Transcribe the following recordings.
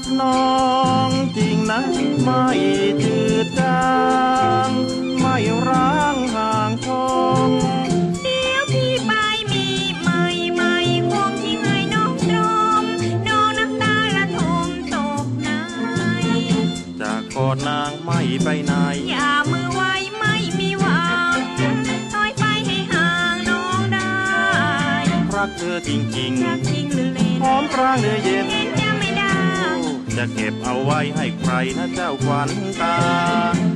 กน้องจริงนะไม่จืดจางไม่ร้างห่างทคงกอดนางไม่ไปไหนอย่ามือไว้ไม่มีหวังถอยไปให้ห่างน้องได้ รักเธอจริงๆรักจริงหรือเล่นหอมพรางเนือเย็น จะเก็บเอาไว้ให้ใครนะเจ้าขวัญตา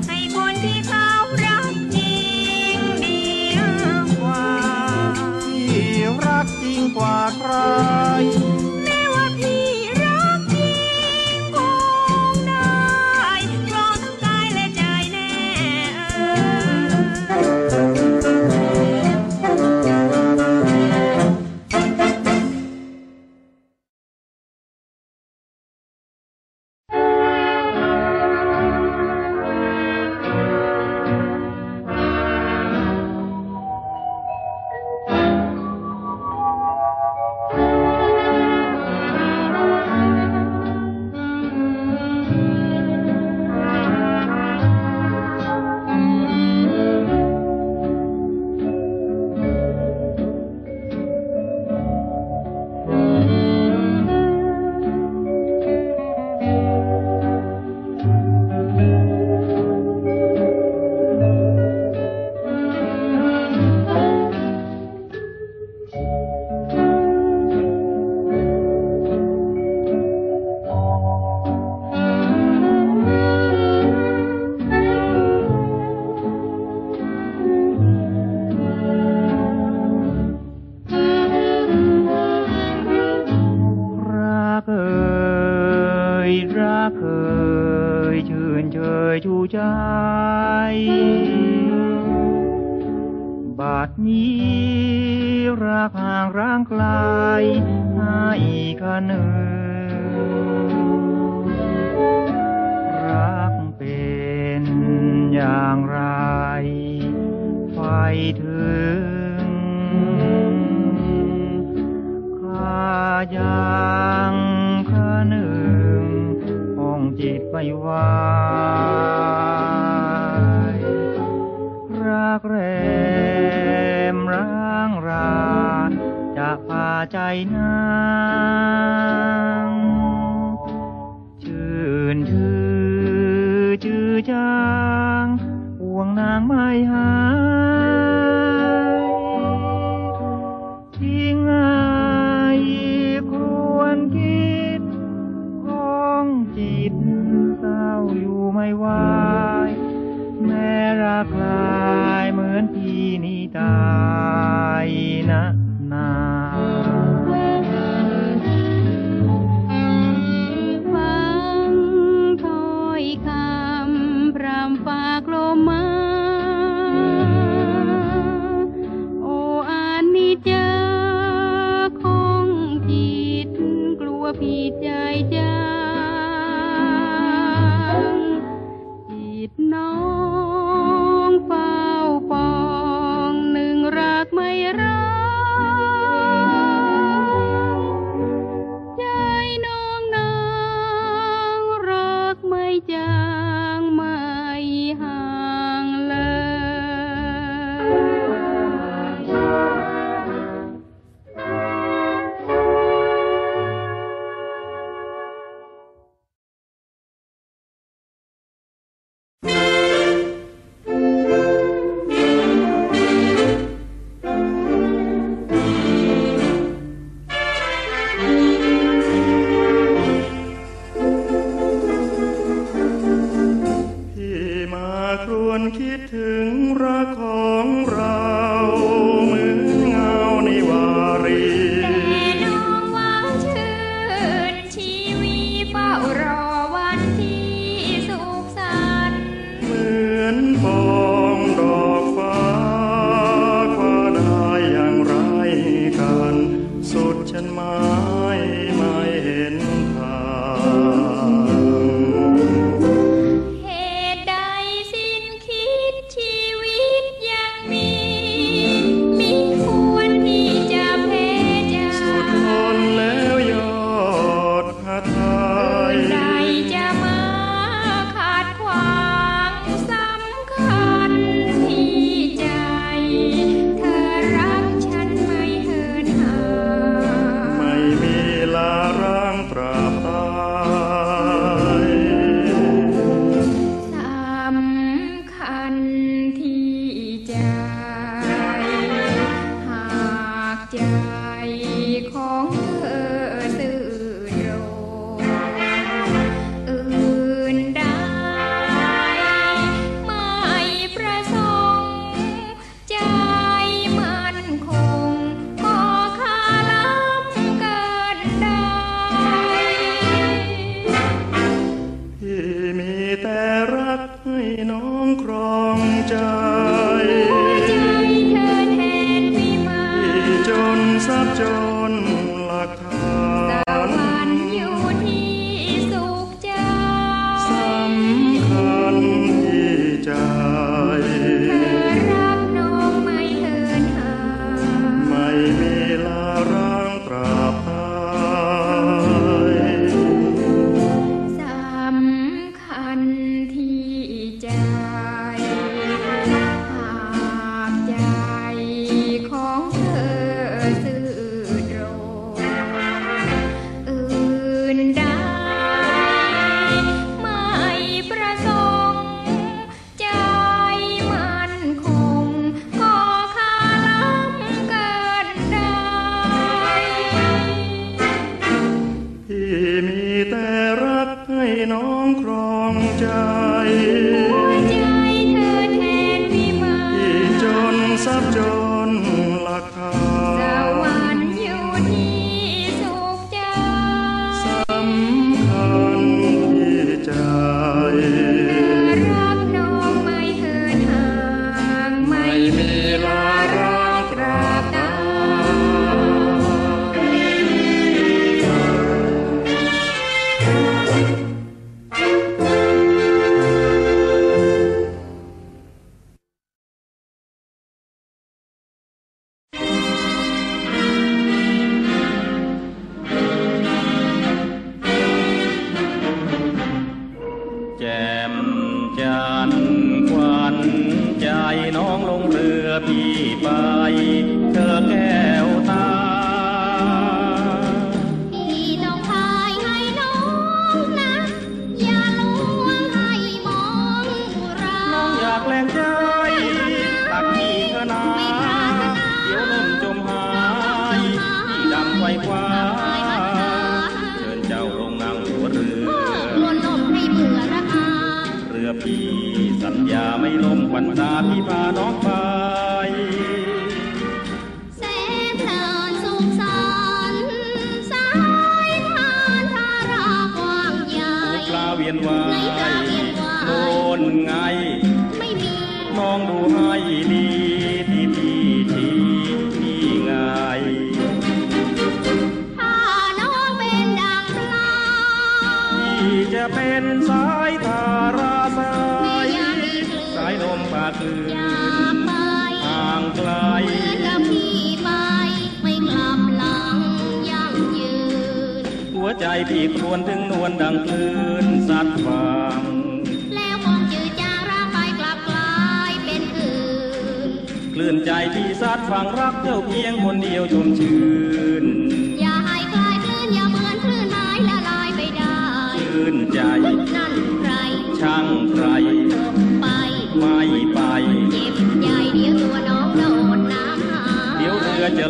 ให้คนที่เขารักจริงดีกว่าที่รักจริงกว่าใคร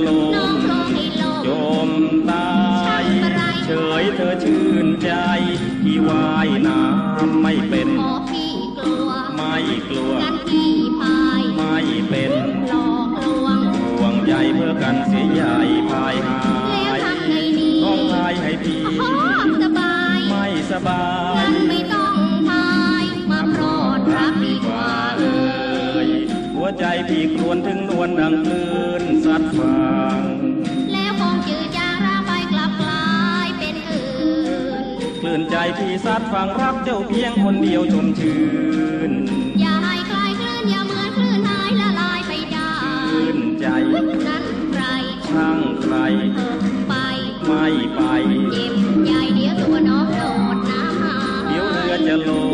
ลมจมตายเฉยเธอชื่นใจที่ว่ายน้ำไม่เป็นไม่กลัวกันพี่พายไม่เป็นหลอกลวงห่วงใหญ่เพื่อกันเสียใหญ่พายหายต้องพายให้พี่ฮอกสบายไม่สบายมันไม่ วใจพี่ครวนถึงนวลดังคลื่นสัตว์ฟังแล้วคงจืดจางราไปกลับกลายเป็นอื่นคลื่นใจพี่สัตว์ฟังรักเจ้าเพียงคนเดียวชมชื่น อย่าให้คลายคลื่นอย่าเหมือนคลื่นหายละลายไปได้ลื่นใจนั้นใครช่างใครไป ไม่ไปเจ็บใจเดี๋ยวตัวน้องโดดน้ำาเดี๋ยวเรือจะลง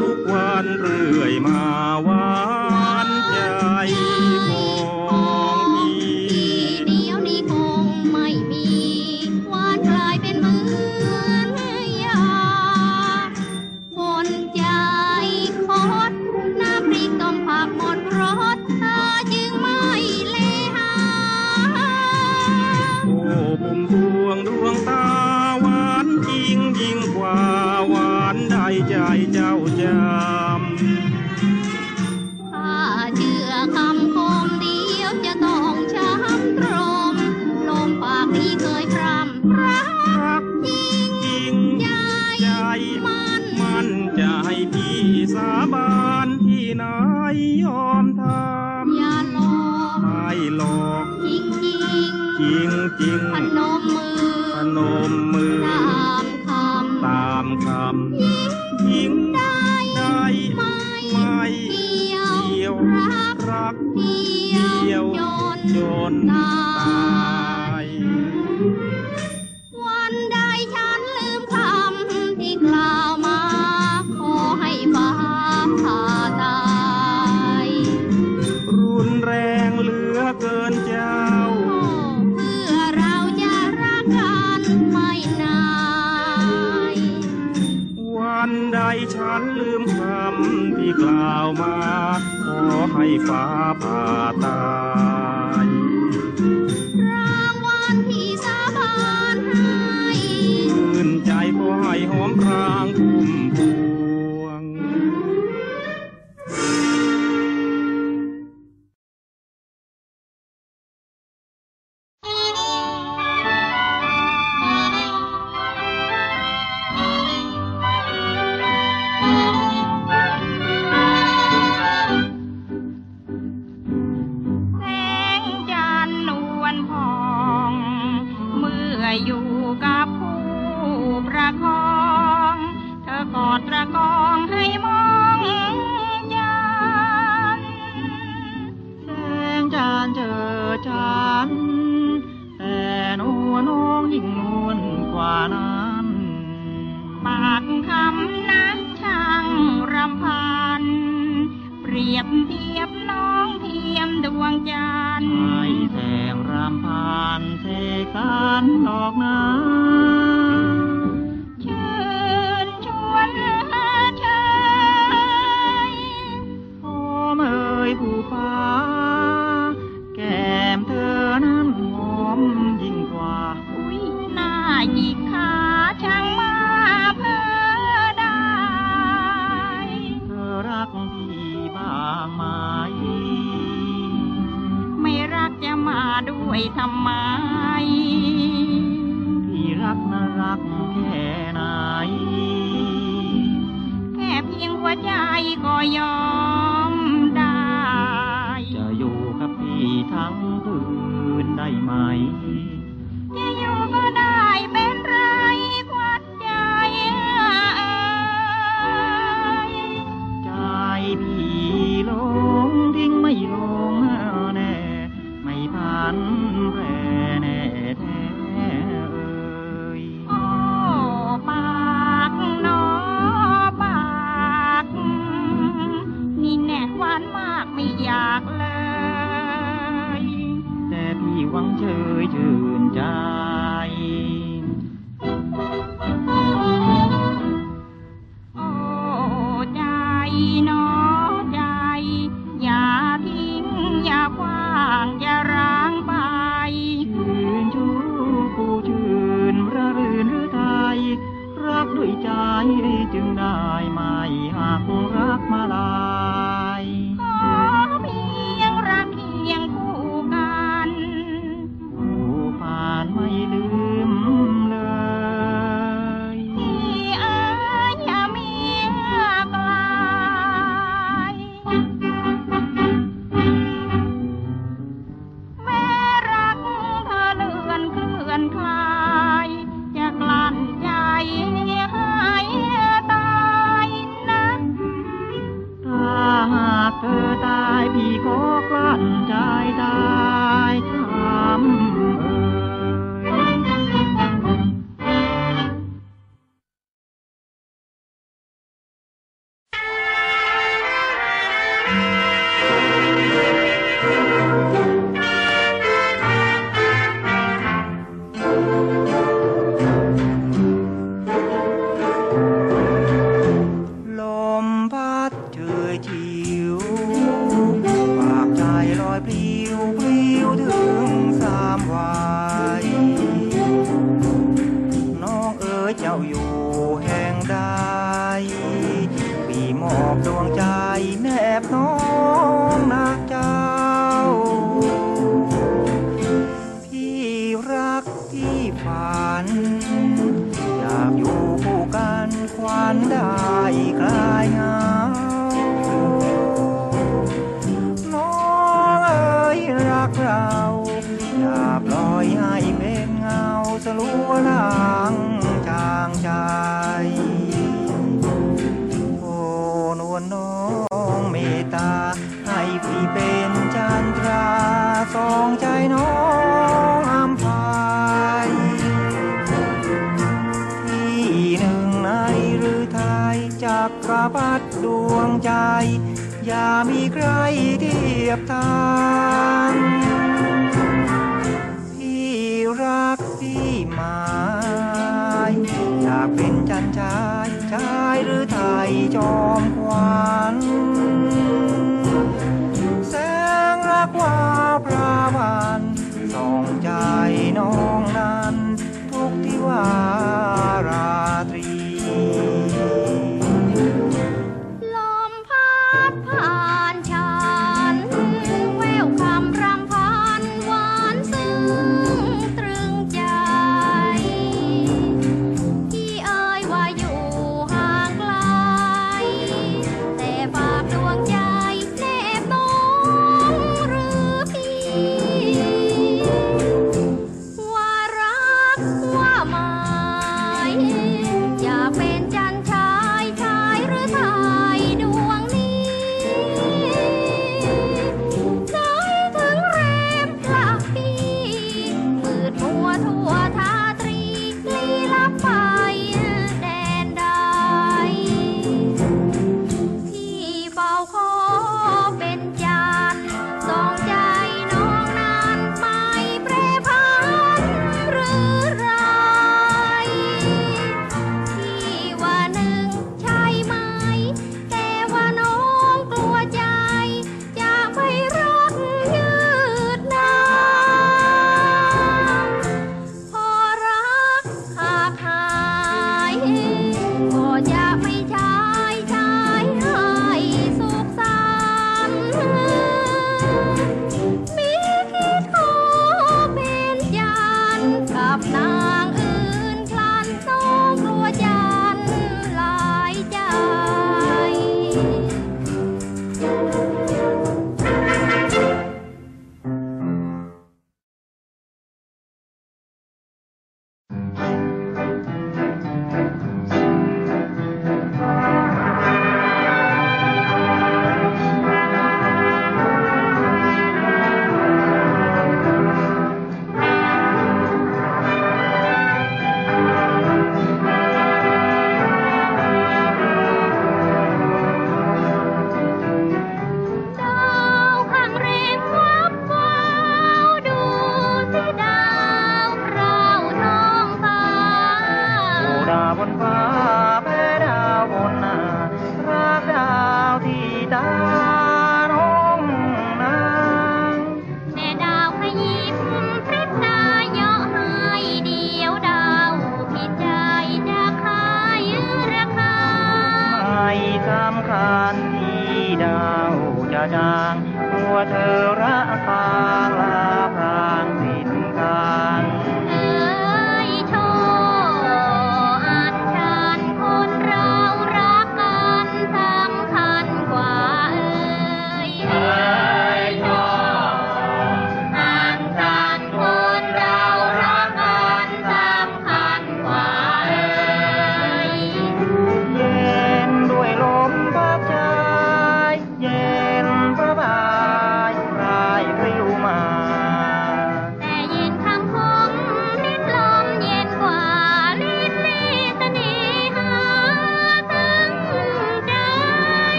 ทุกวันเรื่อยมาว่า ด้วยทำไม พี่รักนะรักแค่ไหน แค่เพียงหัวใจก็ยอมได้ จะอยู่กับพี่ทั้งคืนได้ไหม ให้พี่เป็นจันทราสองใจน้องอำพายที่หนึ่งในหรือไทยจากกระพัดดวงใจ อย่ามีใครเทียบทางพี่รักพี่หมายอยากเป็นจันชายชายหรือไทยจอมควัน know.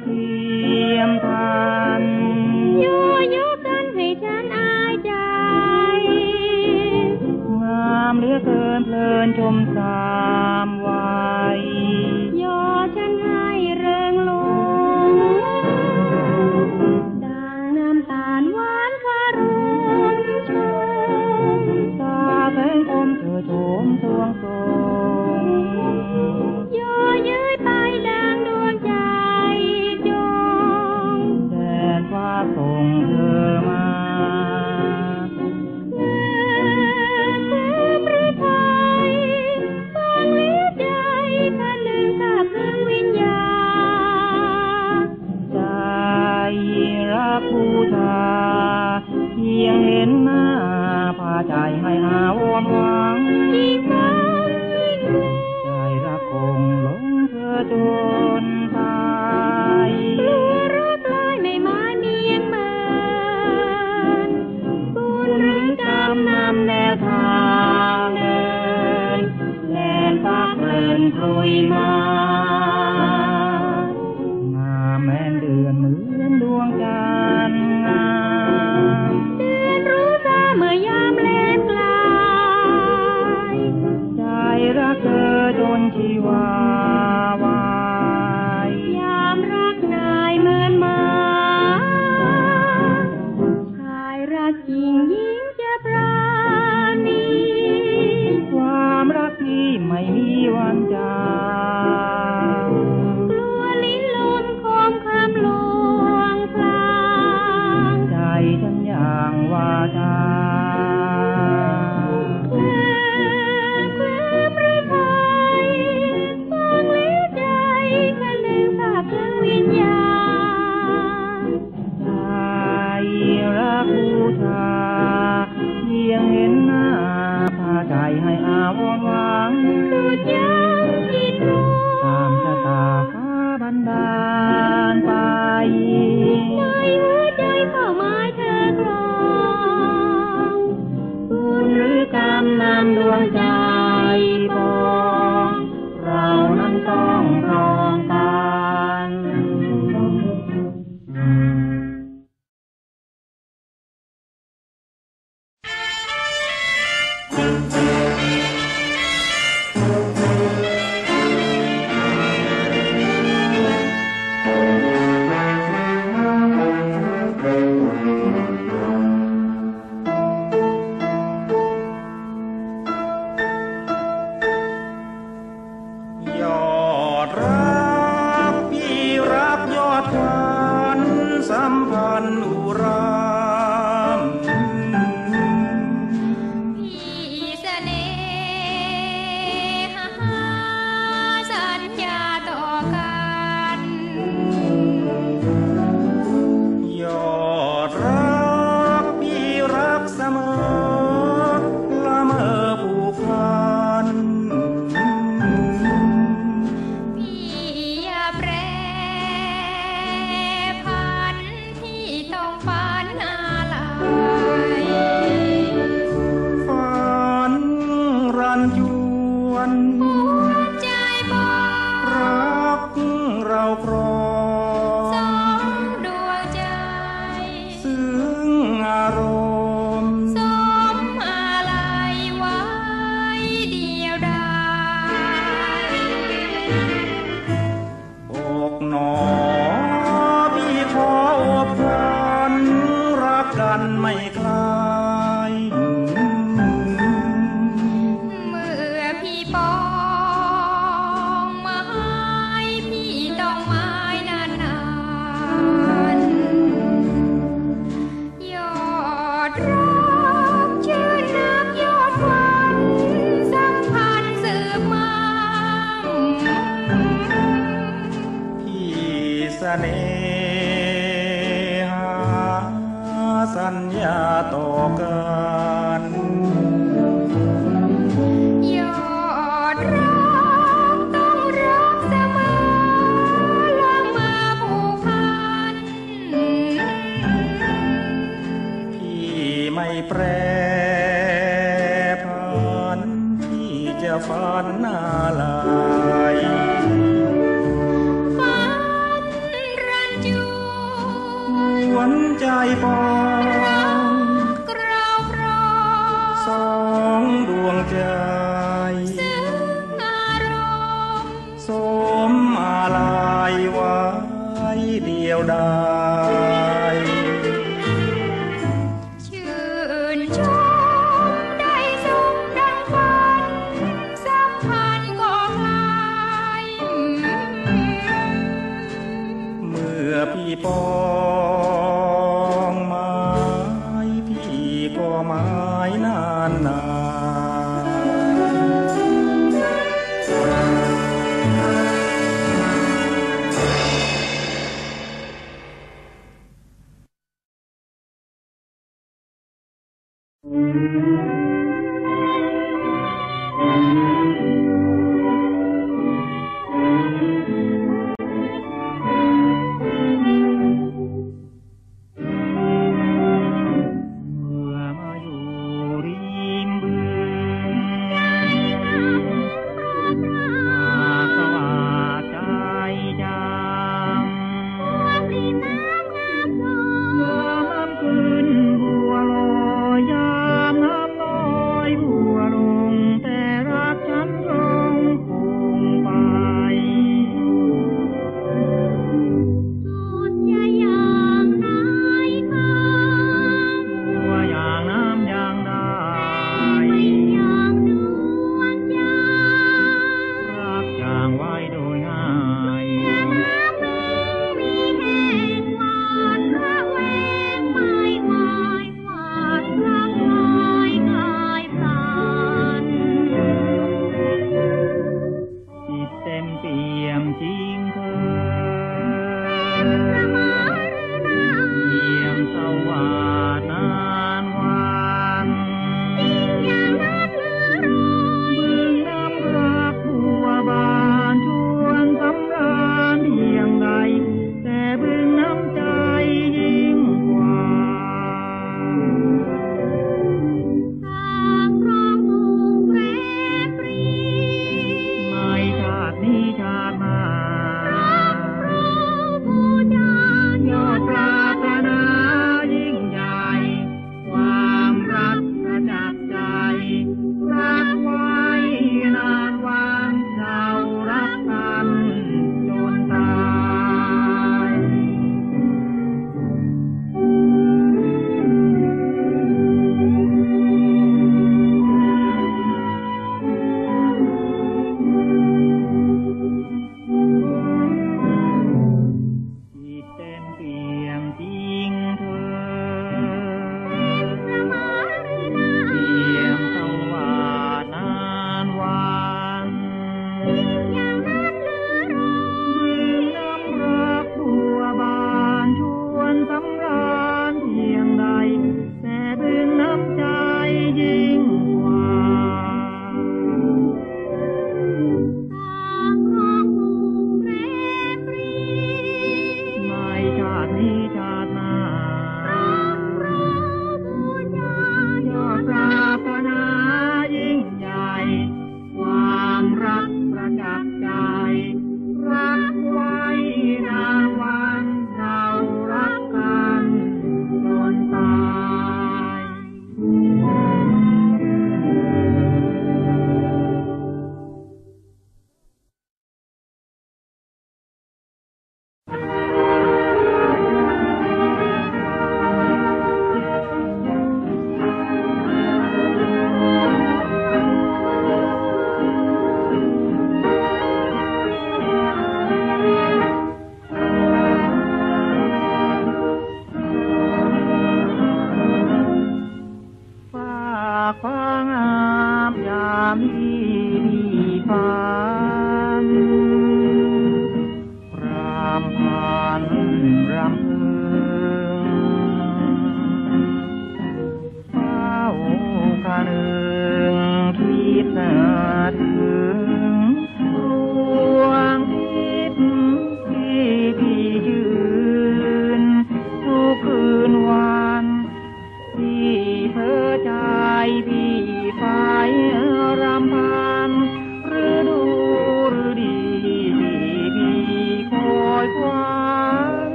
ใ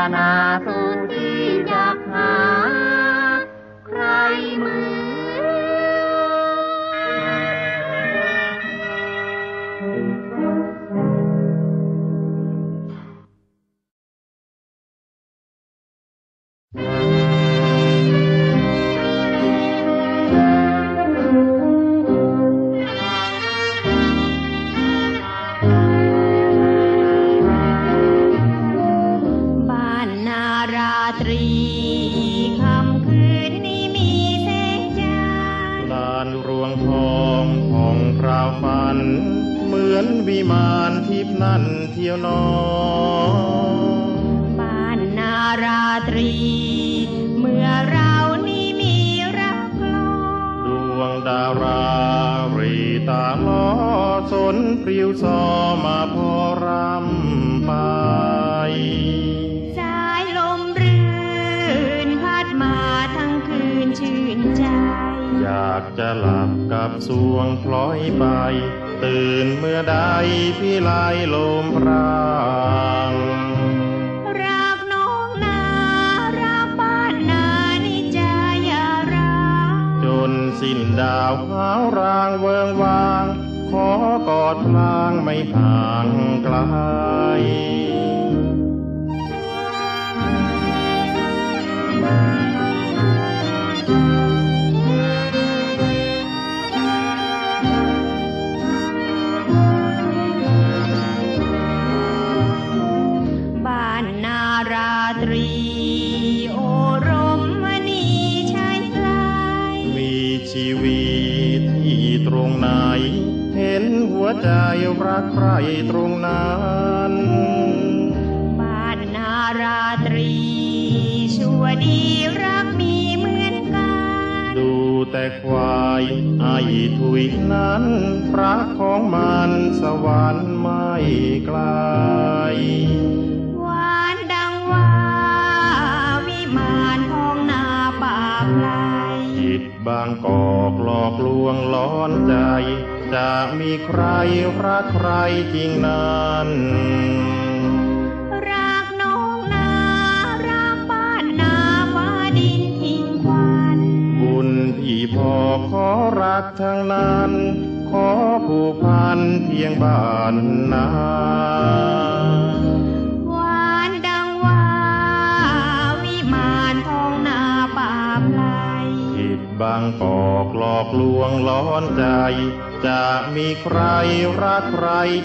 นรนาสุ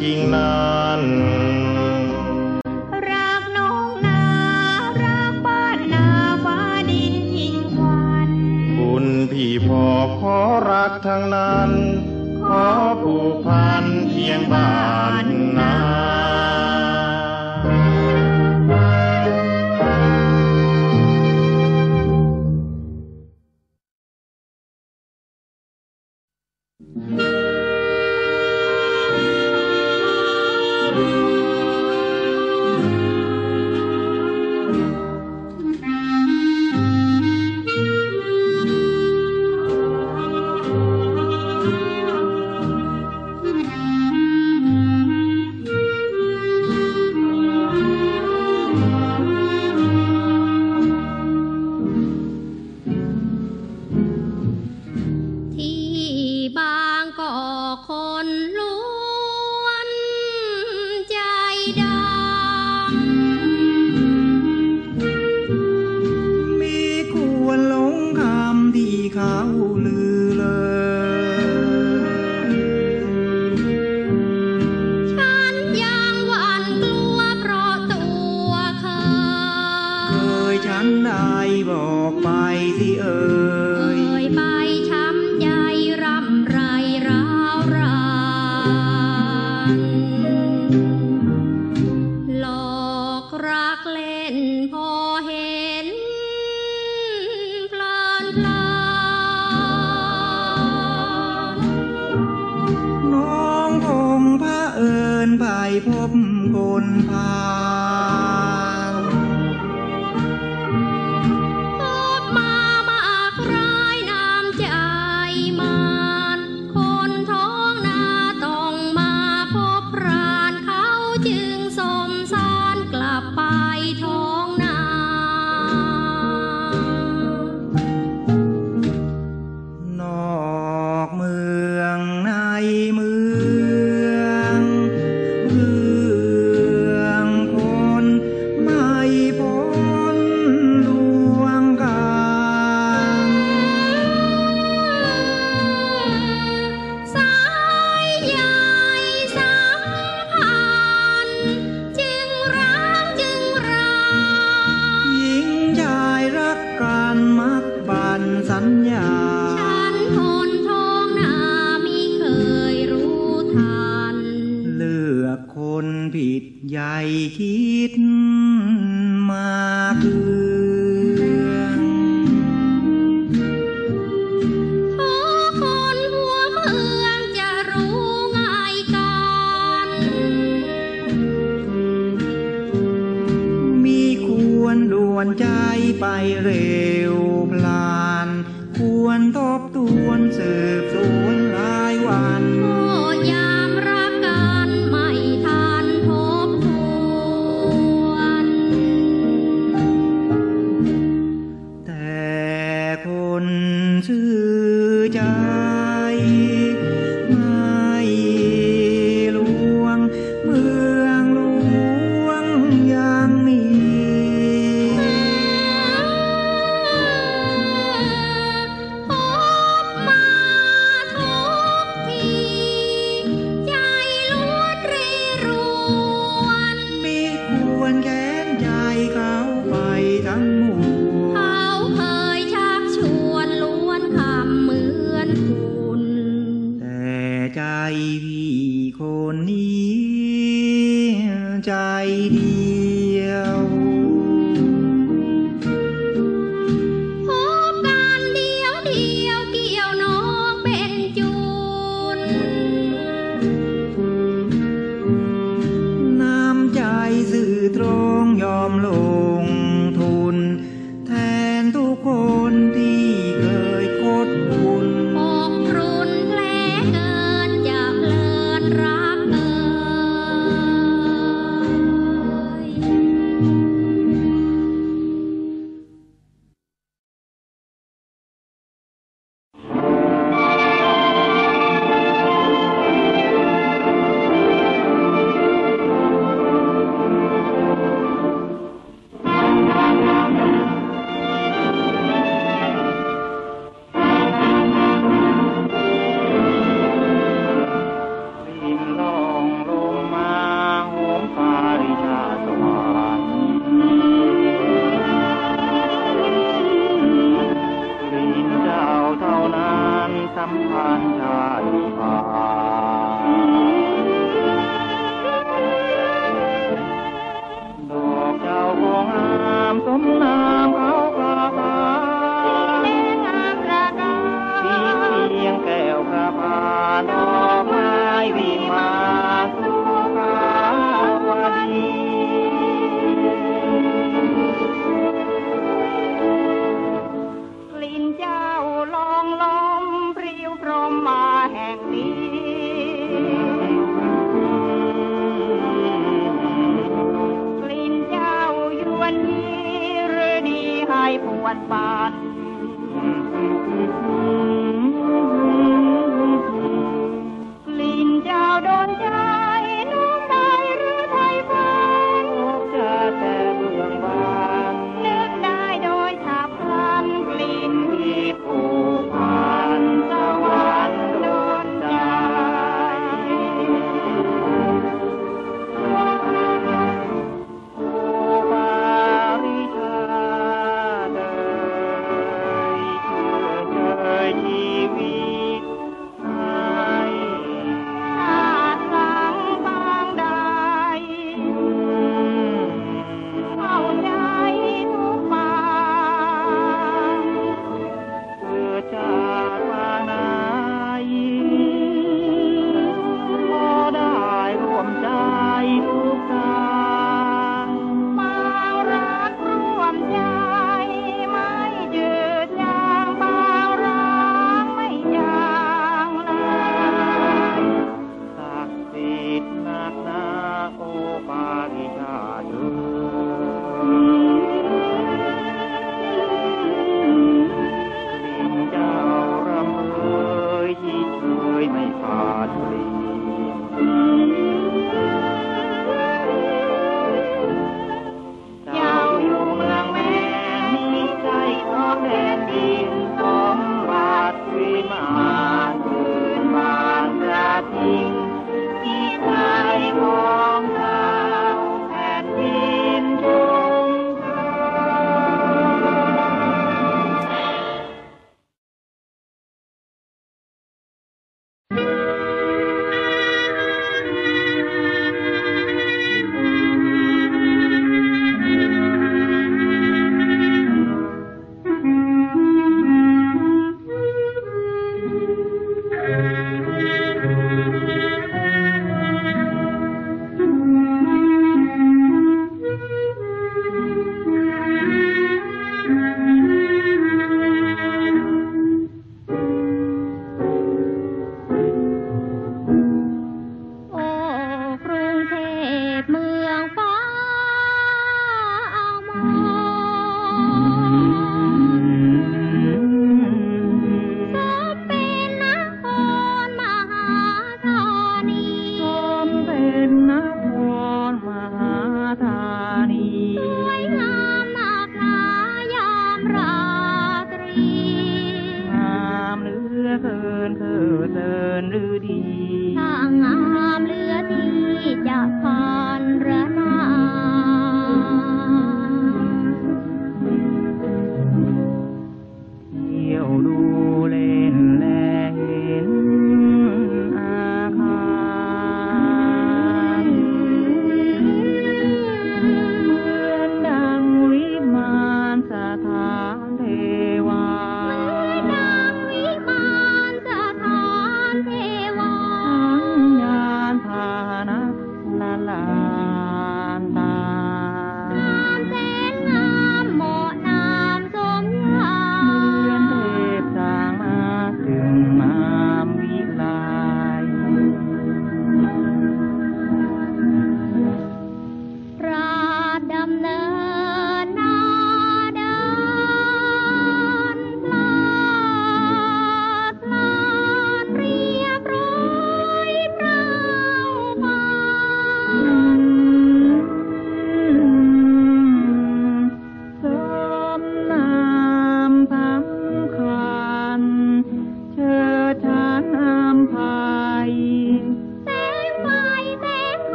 จริงนั้นรักน้องนารักบ้านนาฟ้าดินยิ่งควันคุณพี่พ่อขอรักทั้งนั้น ขอผูกพันเพียงบ้านนา วนใจไปเร็วพลาน ควรทบทวนสืบสวน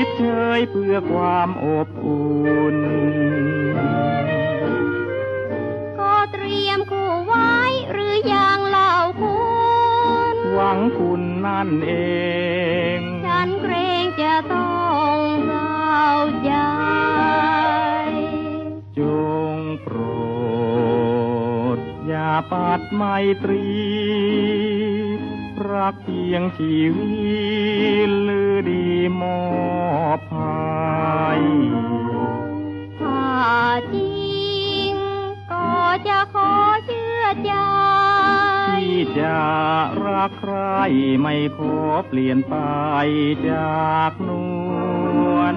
ยอยคิดเชยเพื่อความอบอุ่น ก็เตรียมคู่ไว้หรือยังเล่าคุณ หวังคุณนั่นเอง ฉันเกรงจะต้องเศร้าใจจงโปรด อย่าปัดไมตรี รักเพียงชีวิตหรือดีมอบให้ถ้าจริง ก็จะขอเชื่อใจ ที่จะรักใครไม่ขอเปลี่ยนไปจากนวล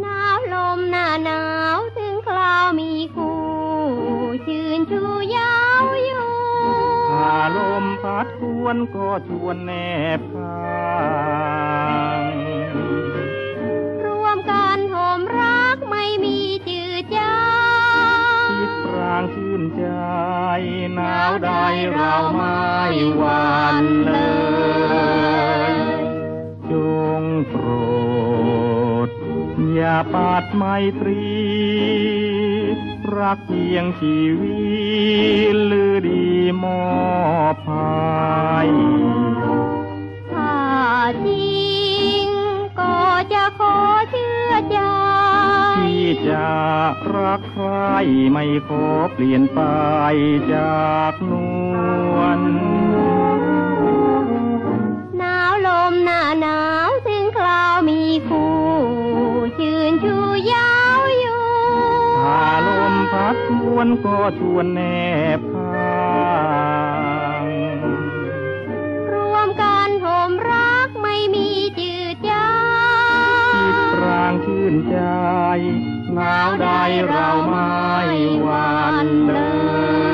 หนาวลมหน้าหนาวถึงคราวมีคู่ ชื่นชูยาวอยู่ถ้า ลมพัดทวนก็ชวนแนบข้างร่วมกันโหมรักไม่มีจืดจางคิดปรางชื่นใจหนาวใดเราไม่หวันเลย จงโปรด อย่าปาดไมตรี รักเพียงชีวิตหรือดีมอบให้ถ้าจริงก็จะขอเชื่อใจที่จะรักใครไม่ขอเปลี่ยนไปจากนวลหนาวลมหน้าหนาวถึงคราวมีคู่ชื่นชูยาวอยู่ ถ้าลมพัดทวนก็ชวนแนบข้างร่วมกันโหมรักไม่มีจืดจาคิดงปรางชื่นใจหนาวใดเราไม่หวันเลย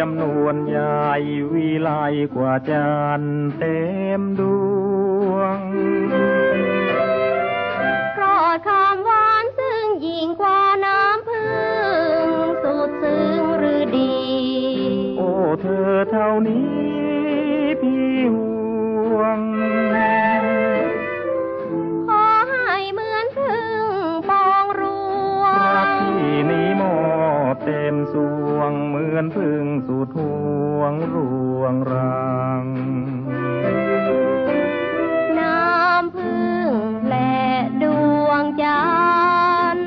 ยมนวลใหญ่วิไลกว่าจันทร์เต็มดวงกอดคำหวานซึ่งยิ่งกว่าน้ำพึ่งสุดซึ้งหรือดี โอ้เธอเท่านี้พี่ห่วง ต็มสวงเหมือนพึ่งสุดห่วงรวงรัง น้ำพึ่งและดวงจันทร์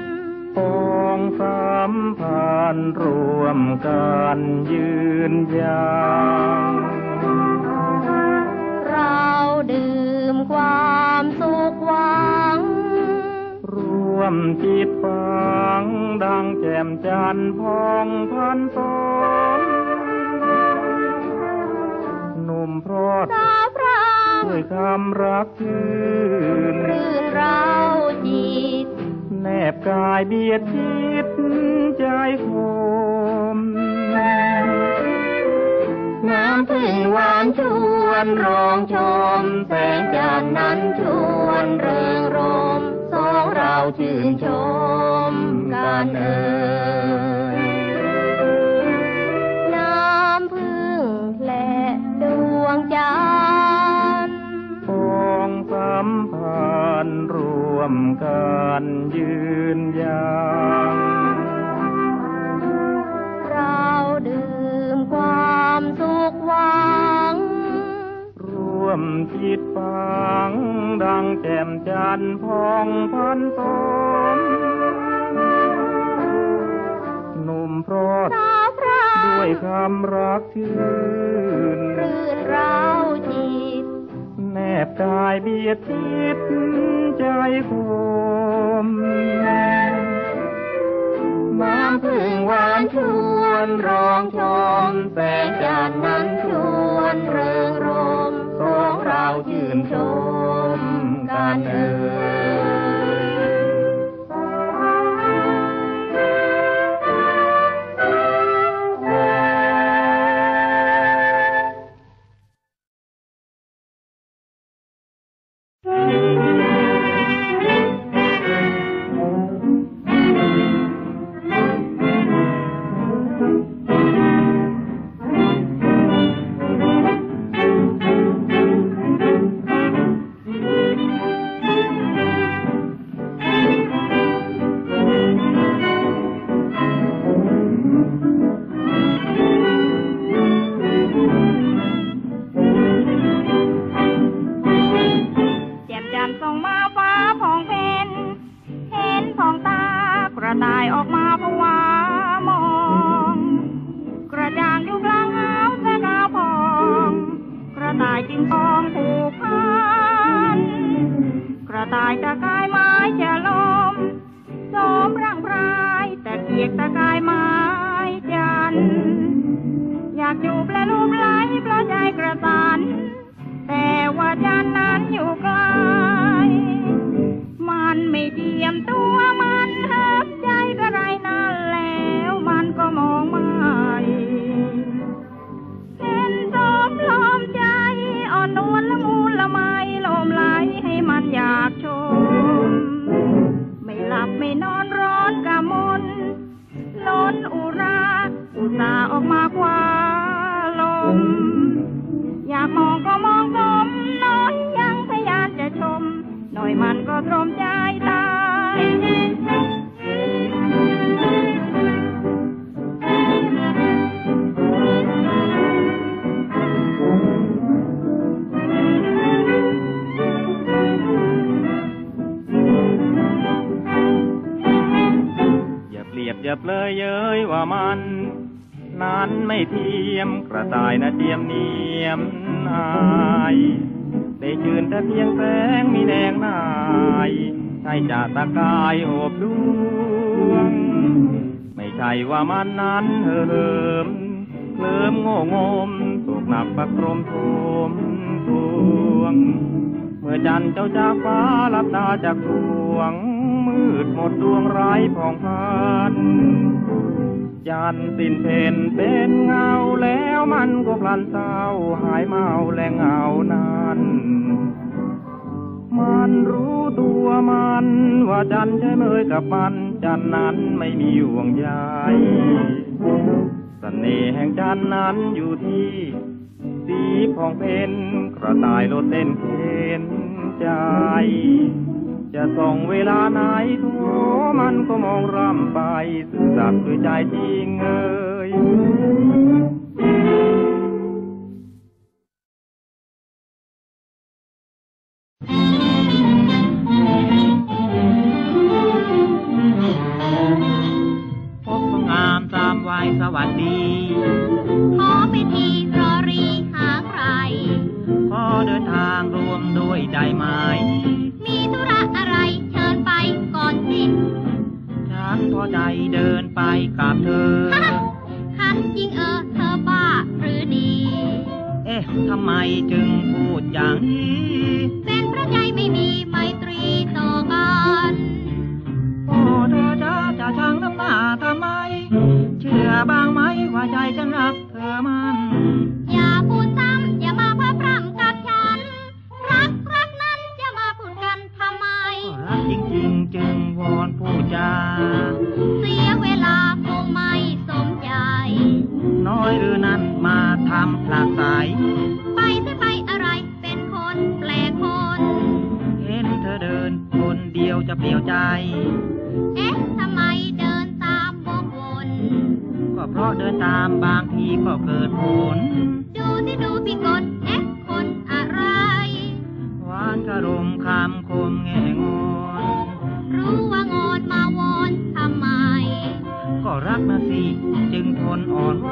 ปองสัมพันธ์รวมกันยืนยาวเราดื่มความสุขหวั งรวมจิตฟังดังแจ่มจันทร์พองพันสมหนุ่มพรอดสาวพรางด้วยคำรักชื่นรื่นเราจิต แนบกายเบียดชิดใจคมน้ำพึ่งหวานชวนร้องชม แสงจันทร์นั้นชวนเริงรม เราชื่นชมกันเอ่ยน้ำพึ่งและดวงจันทร์ปองสัมพันธ์รวมกันยืนยาวเราดื่มความสุขหวังรวมจิตฟังดังแจ่ จันทร์พองพันสมหนุ่มพรอดสาวพรางด้วยคำรักชื่นรื่นเราจิต แนบกายเบียดชิดใจคมน้ำพึ่งหวานชวนร้องชมแสงจันทร์นั้นชวนเริงรมสองเราชื่นชม กันเอ่ย จากดวงมืดหมดดวงไร้ผ่องพันจันทร์สิ้นเพนเป็นเงาแล้วมันก็พลันเศร้าหายเมาและเงานั้นมันรู้ตัวมัน ว่าจันใช่เมยกับมัน จันนั้นไม่มีห่วงใยเสน่ห์แห่งจันนั้นอยู่ที่ สีผ่องเพนกระต่ายโลดเต้นเข็นใจ จะส่องเวลาไหนโทมันก็มองร่ำไปซื่อสัตย์ด้วยใจจริงเอ่ยพบงามตามวัยสวัสดี ใจเดินไปกับเธอคันจริงเออเธอบ้าหรือดี เอ๊ะทำไมจึงพูดอย่างนี้ เป็นเพราะใจไม่มีไมตรีต่อกันโอ้เธอจะจะช่างน้ำหน้าทำไม เชื่อบางไหมว่าใจฉันรักเธอมันอย่าพูดซ้ำอย่ามาพะพร่ำกับฉัน รักรักนั้นจะมาพูดกันทำไมก็รักจริงๆจึงวอนผู้จา มาทำผลักใสไปเสียไปอะไรเป็นคนแปลกคน เห็นเธอเดินคนเดียวจะเปลี่ยวใจ เอ๊ะทำไมเดินตามวกวน ก็เพราะเดินตามบางทีก็เกิดผล ดูที่ดูพี่กนเอ๊ะคนอะไร หวานคารมคำคมแง่งอนรู้ว่างอนมาวอนทำไม ก็รักนะสิจึงทนอ่อนไหว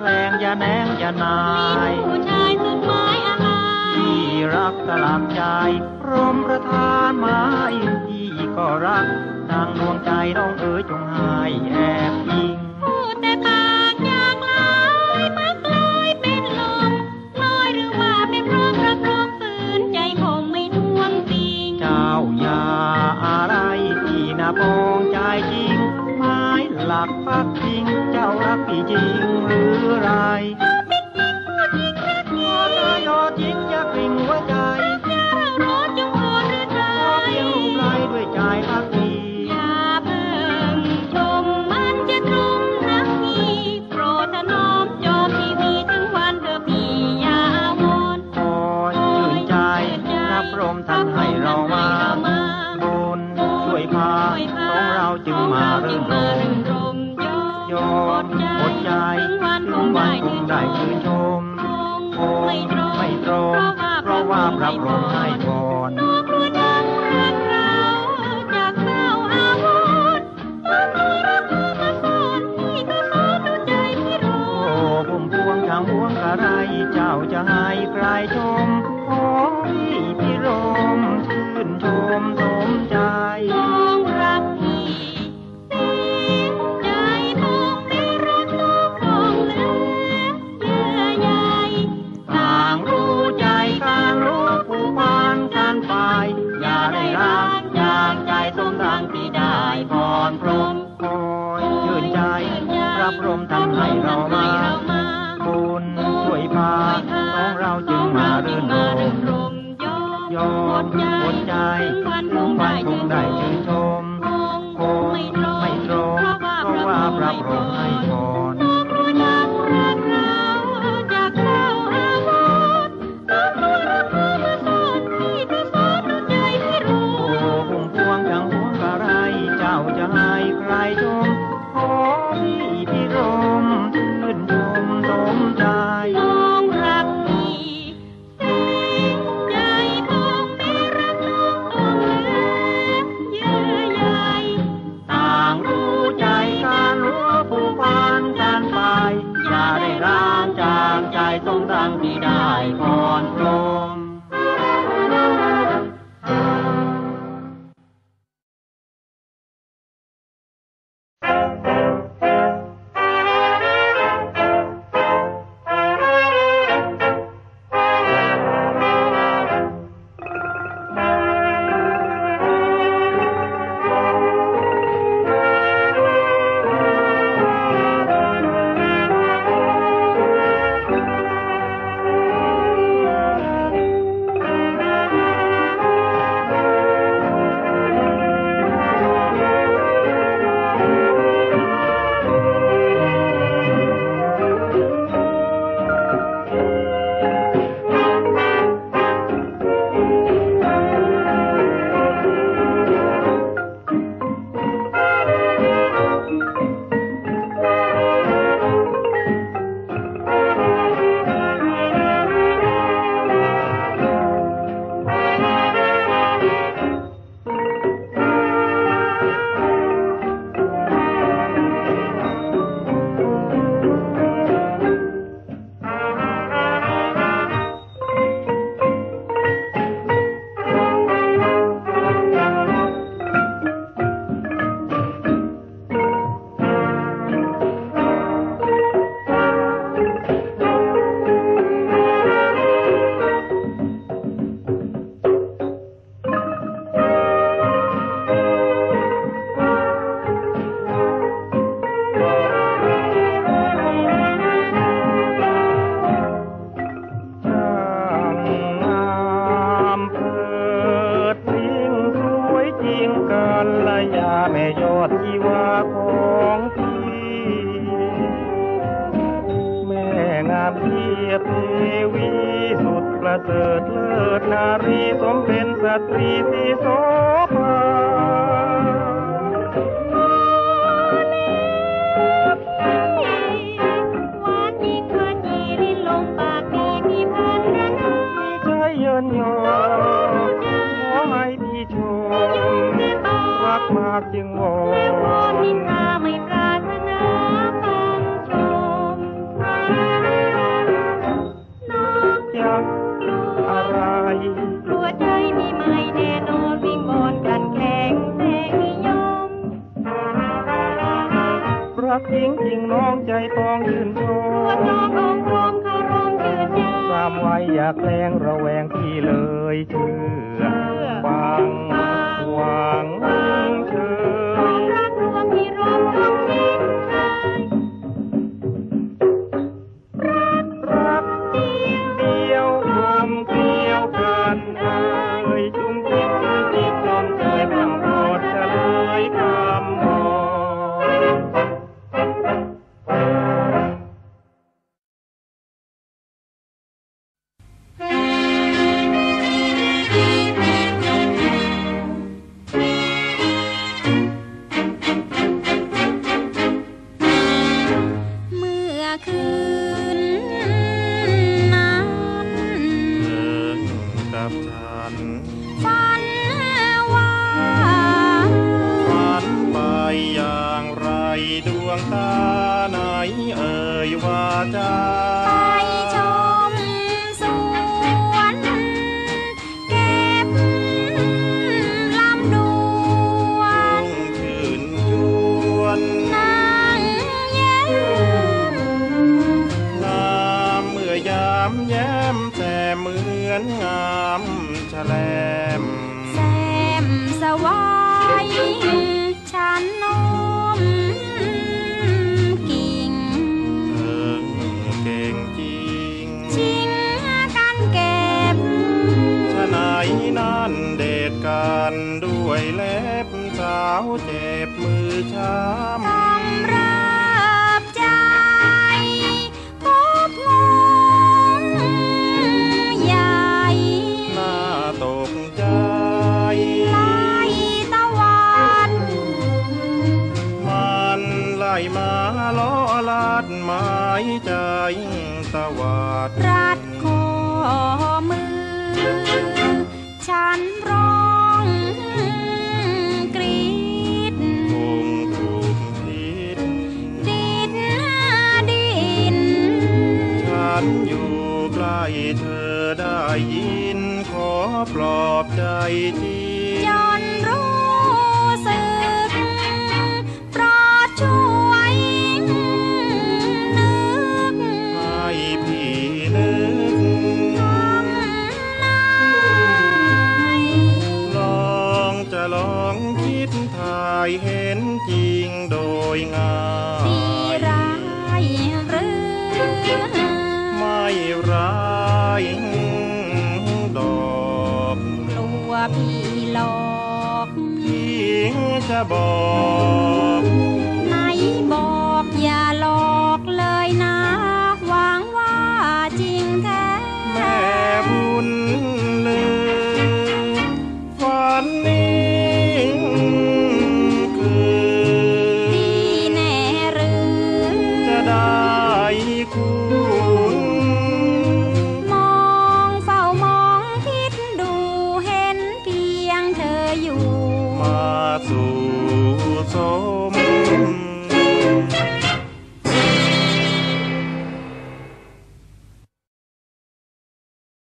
แคลงอย่าแนงอย่านายผู้ชายสุดหมายอะไรที่รักตลาดใจพรมประทานไม้ที่ก็รักนางดวงใจน้องเอ๋ยจงหายแอบอิงพูดแต่ปากอยากลายมักลอยเป็นลมลอยหรือว่าเป็นรองรักรองฝืนใจคงไม่ท่วมติงเจ้ายาอะไรที่นาปองใจจริงไม้หลักปักจริงเจ้ารักพี่จริง Right.